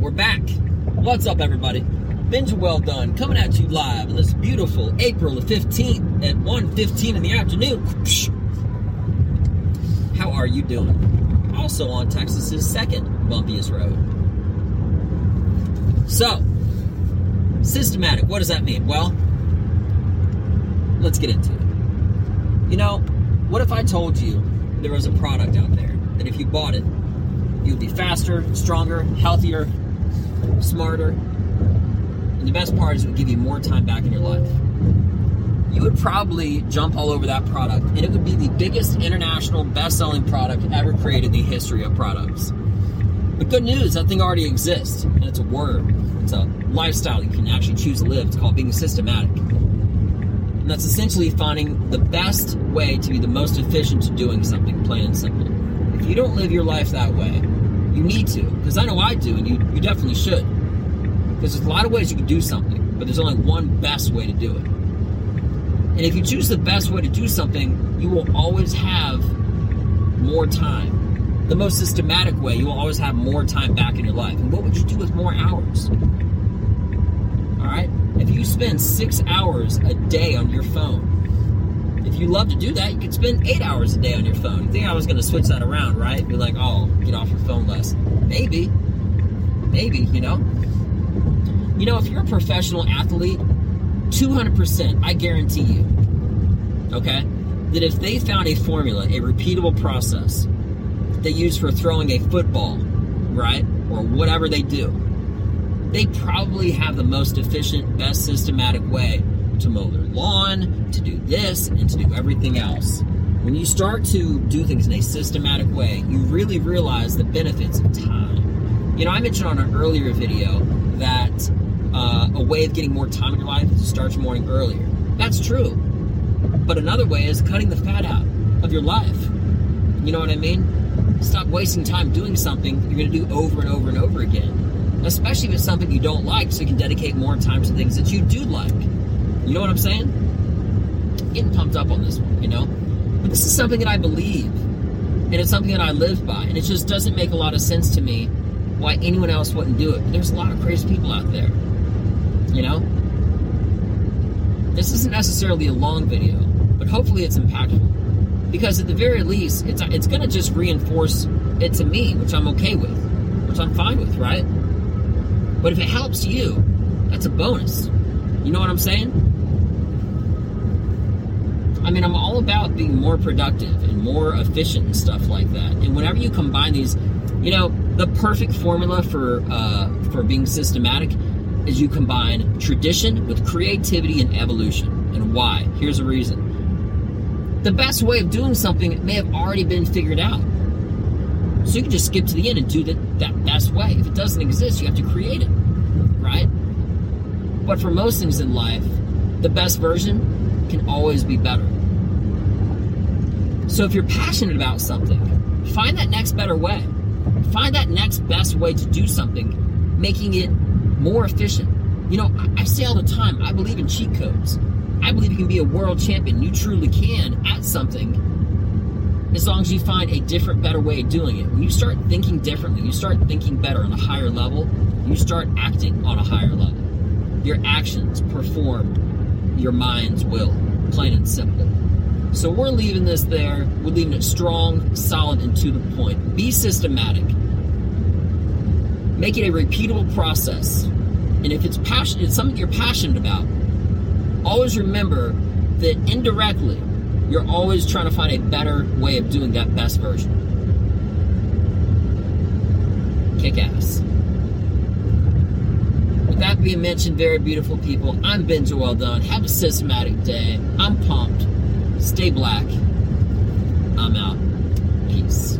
We're back. What's up, everybody? Benja Welldone coming at you live on this beautiful April the 15th at 1.15 in the afternoon. How are you doing? Also on Texas's second bumpiest road. So, systematic, what does that mean? Well, let's get into it. You know, what if I told you there was a product out there that if you bought it, you would be faster, stronger, healthier, smarter, and the best part is it would give you more time back in your life. You would probably jump all over that product, and it would be the biggest international best-selling product ever created in the history of products. But good news, that thing already exists, and it's a word. It's a lifestyle you can actually choose to live. It's called being systematic. And that's essentially finding the best way to be the most efficient to doing something, plain and simple. If you don't live your life that way, you need to, because I know I do, and you, you definitely should. Because there's a lot of ways you can do something, but there's only one best way to do it. And if you choose the best way to do something, you will always have more time. The most systematic way, you will always have more time back in your life. And what would you do with more hours? All right? If you spend six hours a day on your phone, if you love to do that, you could spend eight hours a day on your phone. You think I was going to switch that around, right? Be like, oh, get off your phone less. Maybe. Maybe, you know? You know, if you're a professional athlete, 200%, I guarantee you, okay, that if they found a formula, a repeatable process they use for throwing a football, right, or whatever they do, they probably have the most efficient, best systematic way to mow their lawn, to do this, and to do everything else. When you start to do things in a systematic way, you really realize the benefits of time. You know, I mentioned on an earlier video that uh, a way of getting more time in your life is to start your morning earlier. That's true. But another way is cutting the fat out of your life. You know what I mean? Stop wasting time doing something you're going to do over and over and over again especially if it's something you don't like, so you can dedicate more time to things that you do like. You know what I'm saying? Getting pumped up on this one, you know? But this is something that I believe, and it's something that I live by, and it just doesn't make a lot of sense to me why anyone else wouldn't do it. But there's a lot of crazy people out there, you know? This isn't necessarily a long video, but hopefully it's impactful. Because at the very least, it's, it's going to just reinforce it to me, which I'm okay with, which I'm fine with, right? But if it helps you, that's a bonus. You know what I'm saying? I mean, I'm all about being more productive and more efficient and stuff like that. And whenever you combine these, you know, the perfect formula for uh, for being systematic is you combine tradition with creativity and evolution. And why? Here's a reason. The best way of doing something may have already been figured out. So you can just skip to the end and do that that best way. If it doesn't exist, you have to create it, right? But for most things in life, the best version can always be better. So if you're passionate about something, find that next better way. Find that next best way to do something, making it more efficient. You know, I, say all the time, I believe in cheat codes. I believe you can be a world champion. You truly can at something as long as you find a different, better way of doing it. When you start thinking differently, you start thinking better on a higher level, you start acting on a higher level. Your actions perform your mind's will, plain and simple. So we're leaving this there. We're leaving it strong, solid, and to the point. Be systematic. Make it a repeatable process. And if it's passion, it's something you're passionate about, always remember that indirectly you're always trying to find a better way of doing that best version. Kick ass. Being mentioned, very beautiful people, I'm Benja Welldone. Have a systematic day. I'm pumped. Stay black. I'm out. Peace.